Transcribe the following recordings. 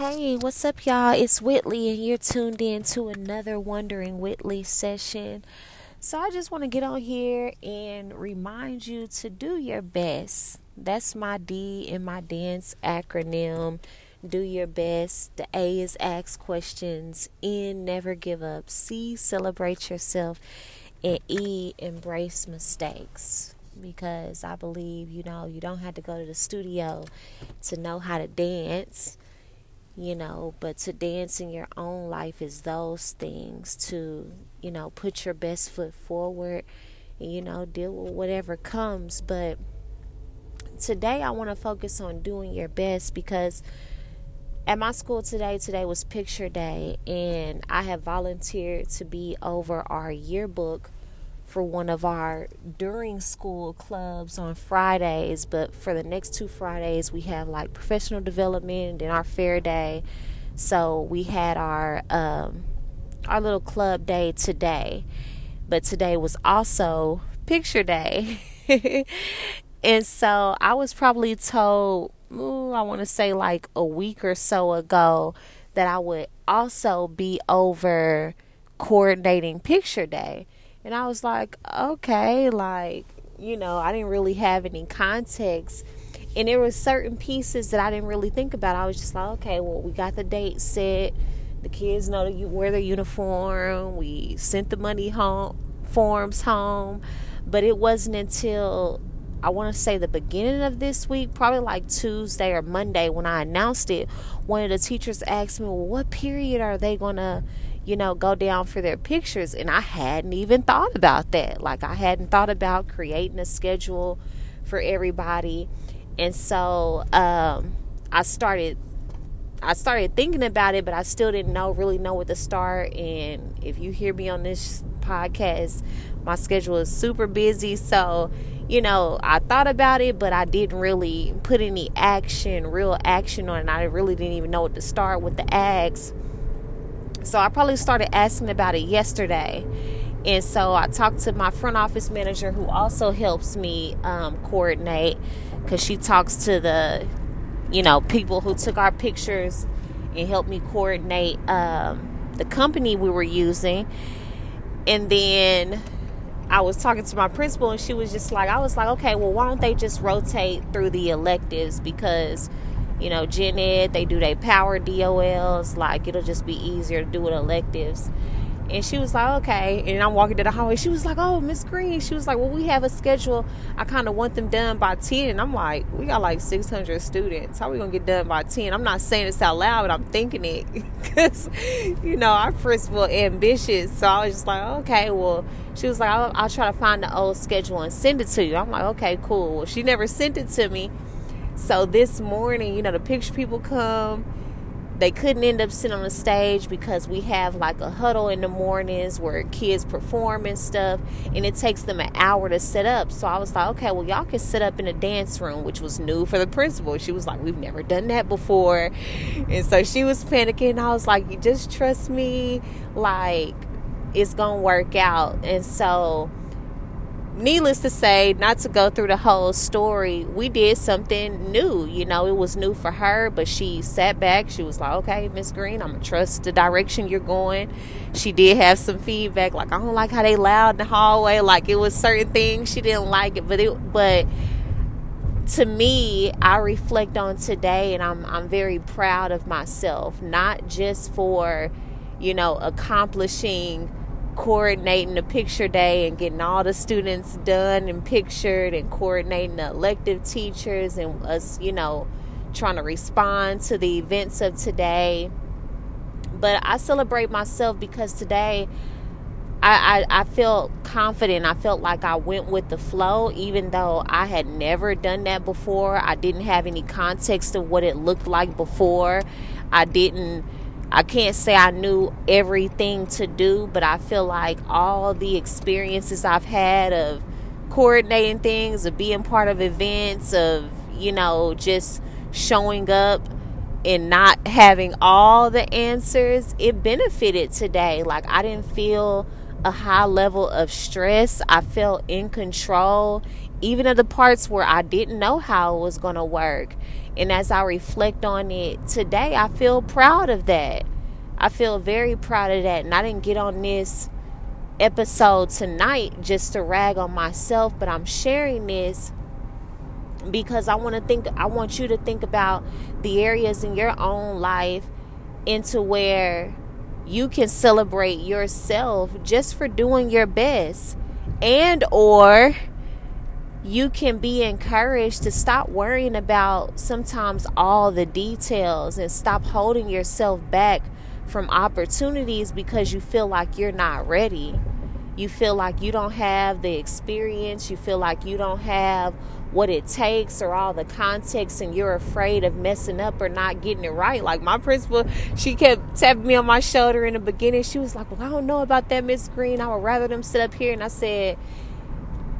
Hey, what's up, y'all? It's Whitley, and you're tuned in to another Wondering Whitley session. So, I just want to get on here and remind you to do your best. That's my D in my dance acronym. Do your best. The A is ask questions. N, never give up. C, celebrate yourself. And E, embrace mistakes because I believe, you know, you don't have to go to the studio to know how to dance you know but to dance in your own life is those things to you know put your best foot forward and you know deal with whatever comes. But today I want to focus on doing your best because at my school today today was picture day and I have volunteered to be over our yearbook for one of our during school clubs on Fridays, but for the next two Fridays we have like professional development and our fair day. So we had our um, our little club day today, but today was also picture day. and so I was probably told, ooh, I want to say like a week or so ago, that I would also be over coordinating picture day. And I was like, okay, like, you know, I didn't really have any context. And there were certain pieces that I didn't really think about. I was just like, okay, well, we got the date set. The kids know to wear their uniform. We sent the money home, forms home. But it wasn't until I want to say the beginning of this week, probably like Tuesday or Monday when I announced it, one of the teachers asked me, well, what period are they going to you know, go down for their pictures. And I hadn't even thought about that. Like, I hadn't thought about creating a schedule for everybody. And so um, I started. I started thinking about it, but I still didn't know really know where to start. And if you hear me on this podcast, my schedule is super busy. So, you know, I thought about it, but I didn't really put any action, real action on it. I really didn't even know what to start with the ads so I probably started asking about it yesterday. And so I talked to my front office manager who also helps me um, coordinate because she talks to the, you know, people who took our pictures and helped me coordinate um, the company we were using. And then I was talking to my principal and she was just like, I was like, okay, well, why don't they just rotate through the electives because you know, gen ed, they do their power DOLs. Like, it'll just be easier to do with electives. And she was like, okay. And I'm walking to the hallway. She was like, oh, Miss Green. She was like, well, we have a schedule. I kind of want them done by 10. And I'm like, we got like 600 students. How are we going to get done by 10? I'm not saying this out loud, but I'm thinking it. Because, you know, our principal ambitious. So I was just like, okay, well, she was like, I'll, I'll try to find the old schedule and send it to you. I'm like, okay, cool. Well, she never sent it to me. So this morning, you know, the picture people come. They couldn't end up sitting on the stage because we have like a huddle in the mornings where kids perform and stuff, and it takes them an hour to set up. So I was like, okay, well, y'all can sit up in the dance room, which was new for the principal. She was like, we've never done that before. And so she was panicking. I was like, you just trust me. Like, it's going to work out. And so needless to say, not to go through the whole story, we did something new. You know, it was new for her, but she sat back. She was like, okay, Miss Green, I'm going to trust the direction you're going. She did have some feedback, like, I don't like how they loud in the hallway. Like, it was certain things she didn't like it, but it, but to me, I reflect on today and I'm, I'm very proud of myself, not just for, you know, accomplishing coordinating the picture day and getting all the students done and pictured and coordinating the elective teachers and us, you know, trying to respond to the events of today. But I celebrate myself because today I, I, I felt confident. I felt like I went with the flow, even though I had never done that before. I didn't have any context of what it looked like before. I didn't I can't say I knew everything to do, but I feel like all the experiences I've had of coordinating things, of being part of events, of, you know, just showing up and not having all the answers, it benefited today. Like, I didn't feel a high level of stress. I felt in control even of the parts where I didn't know how it was going to work. And as I reflect on it today, I feel proud of that. I feel very proud of that. And I didn't get on this episode tonight just to rag on myself, but I'm sharing this because I want to think I want you to think about the areas in your own life into where you can celebrate yourself just for doing your best and or you can be encouraged to stop worrying about sometimes all the details and stop holding yourself back from opportunities because you feel like you're not ready. You feel like you don't have the experience, you feel like you don't have what it takes or all the context and you're afraid of messing up or not getting it right. Like my principal, she kept tapping me on my shoulder in the beginning. She was like, Well, I don't know about that, Miss Green. I would rather them sit up here. And I said,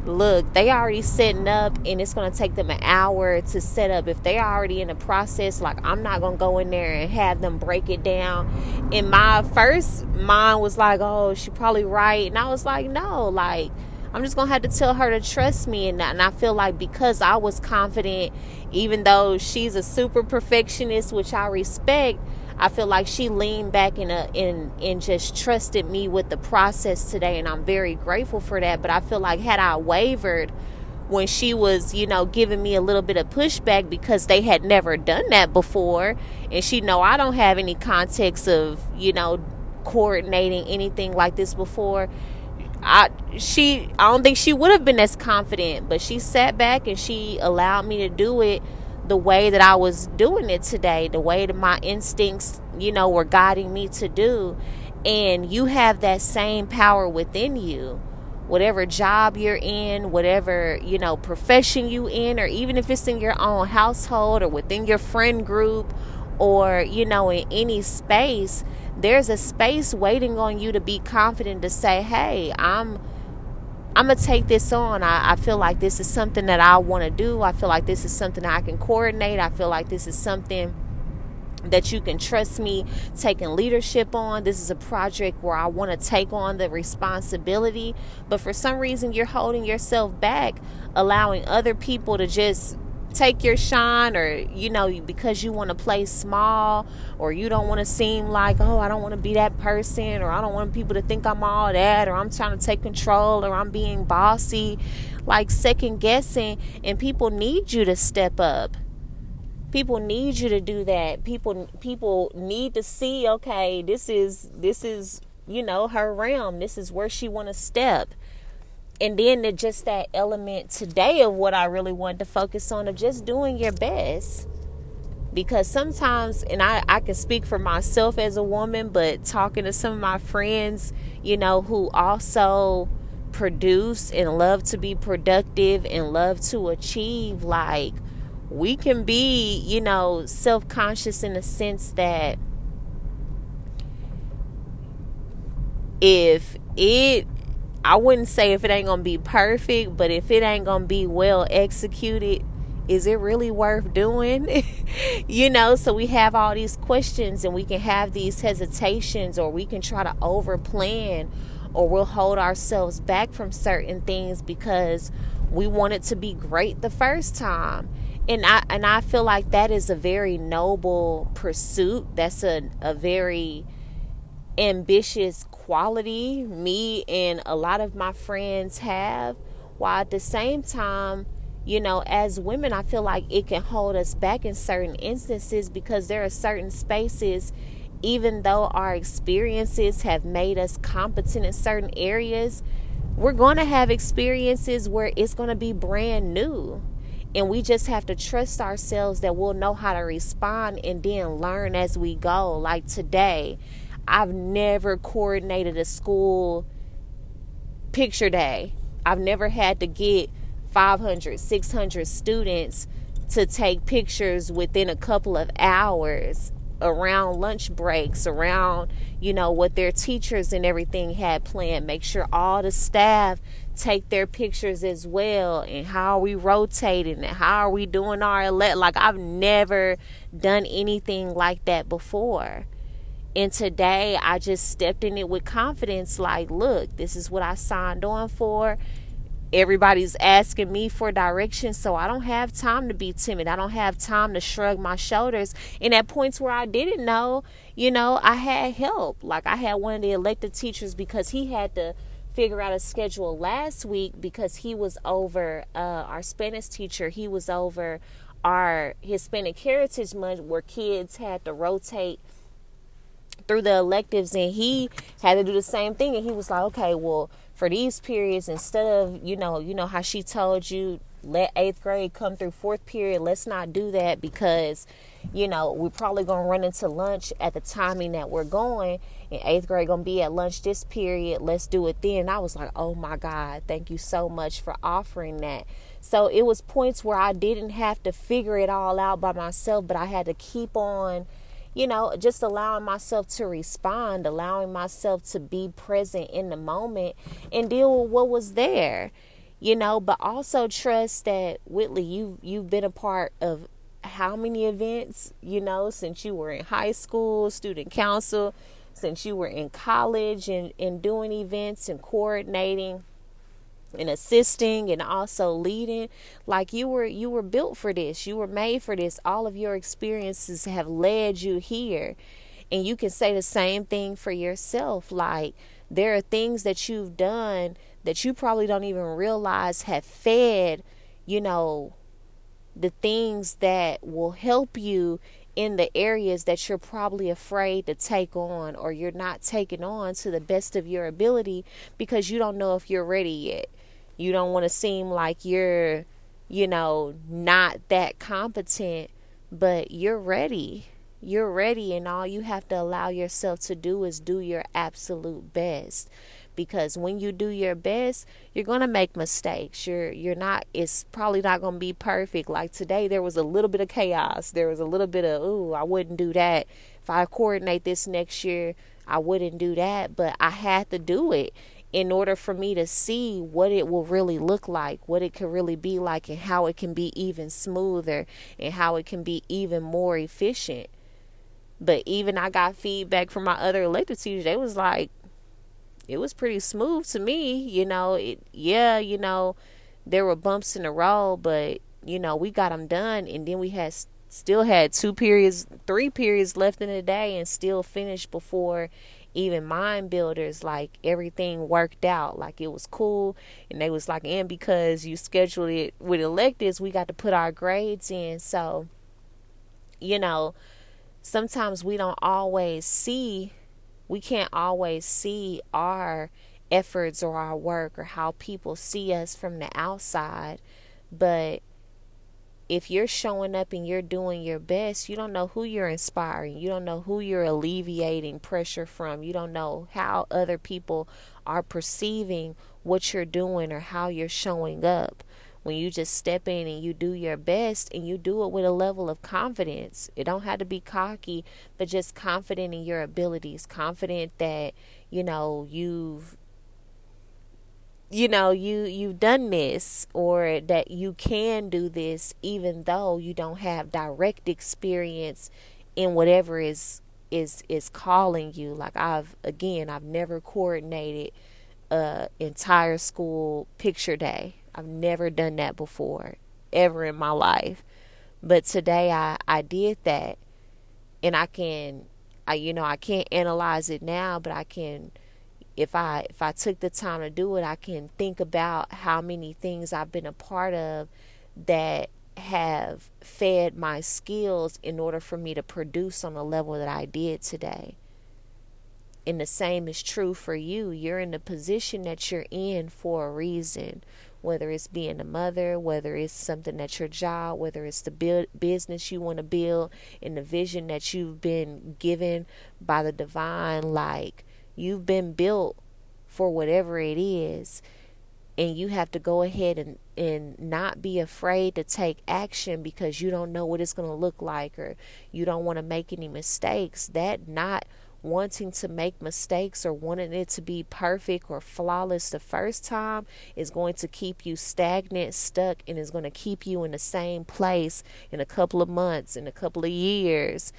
look, they already setting up and it's going to take them an hour to set up. If they're already in the process, like I'm not going to go in there and have them break it down. And my first mind was like, oh, she probably right. And I was like, no, like I'm just going to have to tell her to trust me. And, and I feel like because I was confident, even though she's a super perfectionist, which I respect, I feel like she leaned back and in and just trusted me with the process today, and I'm very grateful for that. But I feel like had I wavered when she was, you know, giving me a little bit of pushback because they had never done that before, and she know I don't have any context of, you know, coordinating anything like this before. I she I don't think she would have been as confident, but she sat back and she allowed me to do it the way that I was doing it today, the way that my instincts, you know, were guiding me to do. And you have that same power within you. Whatever job you're in, whatever, you know, profession you in, or even if it's in your own household or within your friend group or, you know, in any space, there's a space waiting on you to be confident to say, hey, I'm I'm gonna take this on. I, I feel like this is something that I want to do. I feel like this is something I can coordinate. I feel like this is something that you can trust me taking leadership on. This is a project where I want to take on the responsibility, but for some reason you're holding yourself back, allowing other people to just take your shine or you know because you want to play small or you don't want to seem like oh I don't want to be that person or I don't want people to think I'm all that or I'm trying to take control or I'm being bossy like second guessing and people need you to step up. People need you to do that. People people need to see okay this is this is you know her realm. This is where she want to step and then just that element today of what I really wanted to focus on of just doing your best. Because sometimes, and I, I can speak for myself as a woman, but talking to some of my friends, you know, who also produce and love to be productive and love to achieve, like, we can be, you know, self conscious in the sense that if it I wouldn't say if it ain't gonna be perfect, but if it ain't gonna be well executed, is it really worth doing? you know, so we have all these questions and we can have these hesitations or we can try to over plan or we'll hold ourselves back from certain things because we want it to be great the first time. And I and I feel like that is a very noble pursuit. That's a, a very ambitious quality me and a lot of my friends have while at the same time you know as women i feel like it can hold us back in certain instances because there are certain spaces even though our experiences have made us competent in certain areas we're going to have experiences where it's going to be brand new. And we just have to trust ourselves that we'll know how to respond and then learn as we go. Like today I've never coordinated a school picture day. I've never had to get 500, 600 students to take pictures within a couple of hours around lunch breaks, around, you know, what their teachers and everything had planned. Make sure all the staff take their pictures as well. And how are we rotating and how are we doing our elect? Like, I've never done anything like that before. And today I just stepped in it with confidence like, look, this is what I signed on for. everybody's asking me for direction so i don't have time to be timid. I don't have time to shrug my shoulders. And at points where i didn't know you know i had help. Like i had one of the elected teachers because he had to figure out a schedule last week because he was over uh, our spanish teacher. He was over our hispanic heritage month where kids had to rotate through the electives and he had to do the same thing. And he was like okay well for these periods instead of you know you know how she told you let eighth grade come through fourth period let's not do that because you know we're probably to run into lunch at the timing that we're going and eighth grade to be at lunch this period let's do it then. I was like oh my god thank you so much for offering that. So it was points where i didn't have to figure it all out by myself but i had to keep on you know, just allowing myself to respond, allowing myself to be present in the moment and deal with what was there, you know, but also trust that Whitley, you you've been a part of how many events, you know, since you were in high school, student council, since you were in college and, and doing events and coordinating and assisting and also leading. Like you were you were built for this. You were made for this. All of your experiences have led you here. And you can say the same thing for yourself. Like there are things that you've done that you probably don't even realize have fed you know the things that will help you in the areas that you're probably afraid to take on or you're not taking on to the best of your ability because you don't know if you're ready yet. You don't want to seem like you're, you know, not that competent, but you're ready. You're ready, and all you have to allow yourself to do is do your absolute best. Because when you do your best you're to make mistakes. You're you're not it's probably not to be perfect. Like today there was a little bit of chaos. There was a little bit of ooh I wouldn't do that. If I coordinate this next year I wouldn't do that. But I had to do it in order for me to see what it will really look like, what it could really be like, and how it can be even smoother and how it can be even more efficient. But even I got feedback from my other elected teachers, they was like, it was pretty smooth to me, you know. It, yeah, you know, there were bumps in the road, but you know, we got them done, and then we had still had two periods, three periods left in the day, and still finished before even mind builders like everything worked out. Like it was cool. And they was like and because you scheduled it with electives we got to put our grades in. So you know sometimes we don't always see we can't always see our efforts or our work or how people see us from the outside. But if you're showing up and you're doing your best, you don't know who you're inspiring. You don't know who you're alleviating pressure from. You don't know how other people are perceiving what you're doing or how you're showing up. When you just step in and you do your best and you do it with a level of confidence. It don't have to be cocky, but just confident in your abilities, confident that, you know, you've you know you you've done this or that you can do this even though you don't have direct experience in whatever is is is calling you. Like I've again I've never coordinated a entire school picture day. I've never done that before ever in my life. But today I I did that and I can I you know I can't analyze it now but I can if I if I took the time to do it, I can think about how many things I've been a part of that have fed my skills in order for me to produce on the level that I did today. And the same is true for you. You're in the position that you're in for a reason, whether it's being a mother, whether it's something that's your job, whether it's the build, business you want to build, and the vision that you've been given by the divine. Like, You've been built for whatever it is. And you have to go ahead and, and not be afraid to take action because you don't know what it's going to look like or you don't want to make any mistakes. That not wanting to make mistakes or wanting it to be perfect or flawless the first time is going to keep you stagnant, stuck, and is going to keep you in the same place in a couple of months, in a couple of years.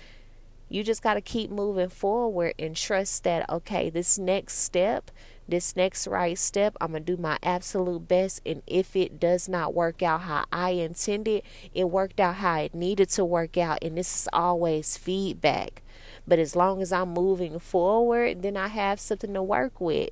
You just got to keep moving forward and trust that, okay, this next step, this next right step. I'm going to do my absolute best. And if it does not work out how I intended, it worked out how it needed to work out. And this is always feedback. But as long as I'm moving forward, then I have something to work with.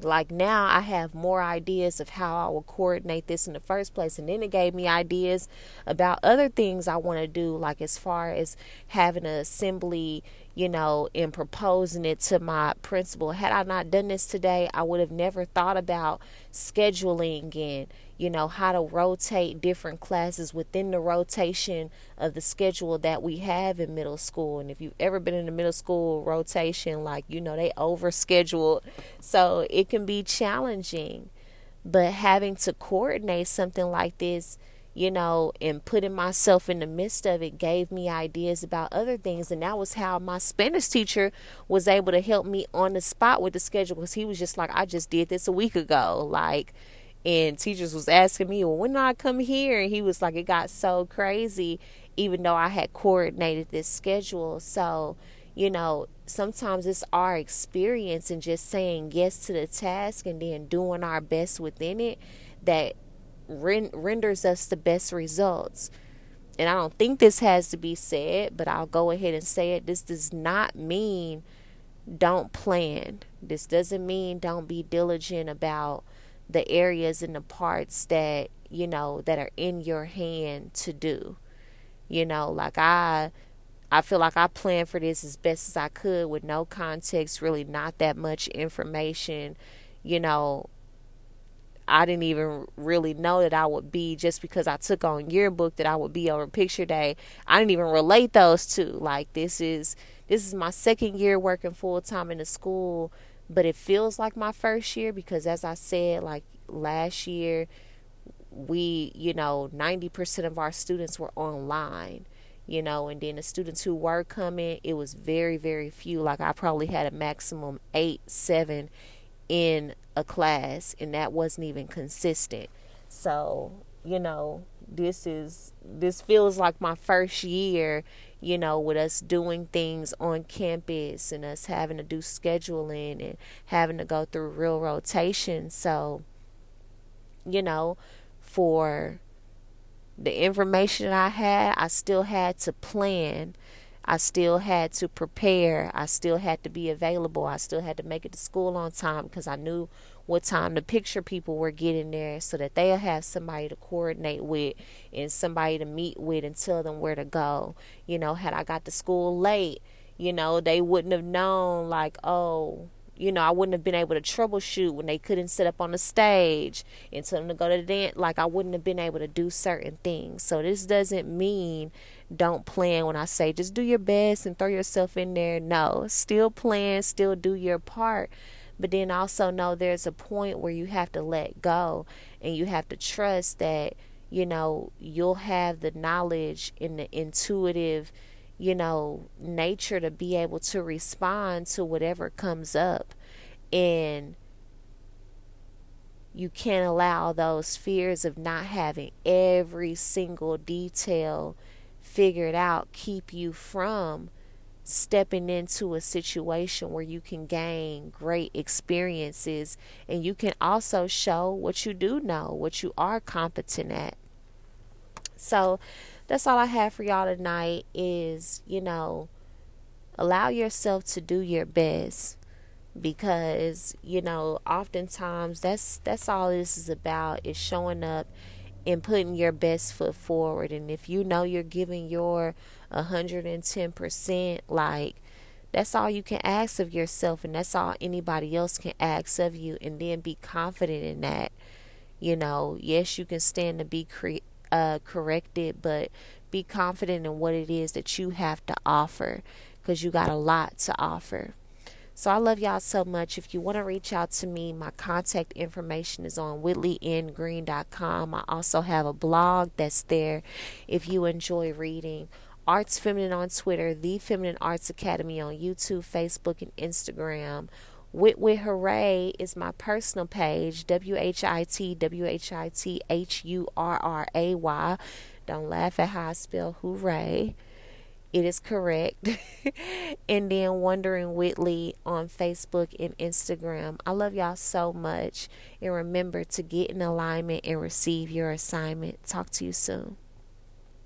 Like now, I have more ideas of how I will coordinate this in the first place. And then it gave me ideas about other things I want to do, like as far as having an assembly, you know, and proposing it to my principal. Had I not done this today, I would have never thought about scheduling and, you know, how to rotate different classes within the rotation of the schedule that we have in middle school. And if you've ever been in a middle school rotation, like, you know, they over schedule. So it can be challenging. But having to coordinate something like this, you know, and putting myself in the midst of it gave me ideas about other things. And that was how my Spanish teacher was able to help me on the spot with the schedule because he was just like, I just did this a week ago. Like, and teachers was asking me, well, when did I come here? And he was like, it got so crazy, even though I had coordinated this schedule. So, you know, sometimes it's our experience and just saying yes to the task and then doing our best within it that renders us the best results. And I don't think this has to be said, but I'll go ahead and say it. This does not mean don't plan. This doesn't mean don't be diligent about the areas and the parts that, you know, that are in your hand to do. You know, like I I feel like I planned for this as best as I could with no context, really not that much information, you know, I didn't even really know that I would be just because I took on yearbook that I would be over picture day. I didn't even relate those two. Like this is this is my second year working full time in the school, but it feels like my first year because as I said, like last year we, you know, 90% of our students were online you know and then the students who were coming it was very very few like i probably had a maximum eight seven in a class and that wasn't even consistent. So, you know, this is this feels like my first year, you know, with us doing things on campus and us having to do scheduling and having to go through real rotation. So, you know, for the information I had, I still had to plan I still had to prepare. I still had to be available. I still had to make it to school on time because I knew what time the picture people were getting there so that they'll have somebody to coordinate with and somebody to meet with and tell them where to go. You know, had I got to school late, you know, they wouldn't have known, like, oh, you know, I wouldn't have been able to troubleshoot when they couldn't sit up on the stage and tell them to go to the dance. Like, I wouldn't have been able to do certain things. So, this doesn't mean don't plan when I say just do your best and throw yourself in there. No, still plan, still do your part. But then also know there's a point where you have to let go and you have to trust that, you know, you'll have the knowledge and the intuitive, you know, nature to be able to respond to whatever comes up. And you can't allow those fears of not having every single detail figured out keep you from stepping into a situation where you can gain great experiences and you can also show what you do know, what you are competent at. So that's all I have for y'all tonight is, you know, allow yourself to do your best because, you know, oftentimes that's that's all this is about is showing up and putting your best foot forward. And if you know you're giving your 110%, like that's all you can ask of yourself, and that's all anybody else can ask of you, and then be confident in that. You know, yes, you can stand to be cre- uh, corrected, but be confident in what it is that you have to offer because you got a lot to offer. So I love y'all so much. If you want to reach out to me, my contact information is on whitleyngreen.com. I also have a blog that's there if you enjoy reading. Arts Feminine on Twitter, The Feminine Arts Academy on YouTube, Facebook, and Instagram. Whit Whit Hurray is my personal page, W H I T W H I T H U R R A Y. Don't laugh at how I spell hooray. It is correct. and then Wondering Whitley on Facebook and Instagram. I love y'all so much. And remember to get in alignment and receive your assignment. Talk to you soon.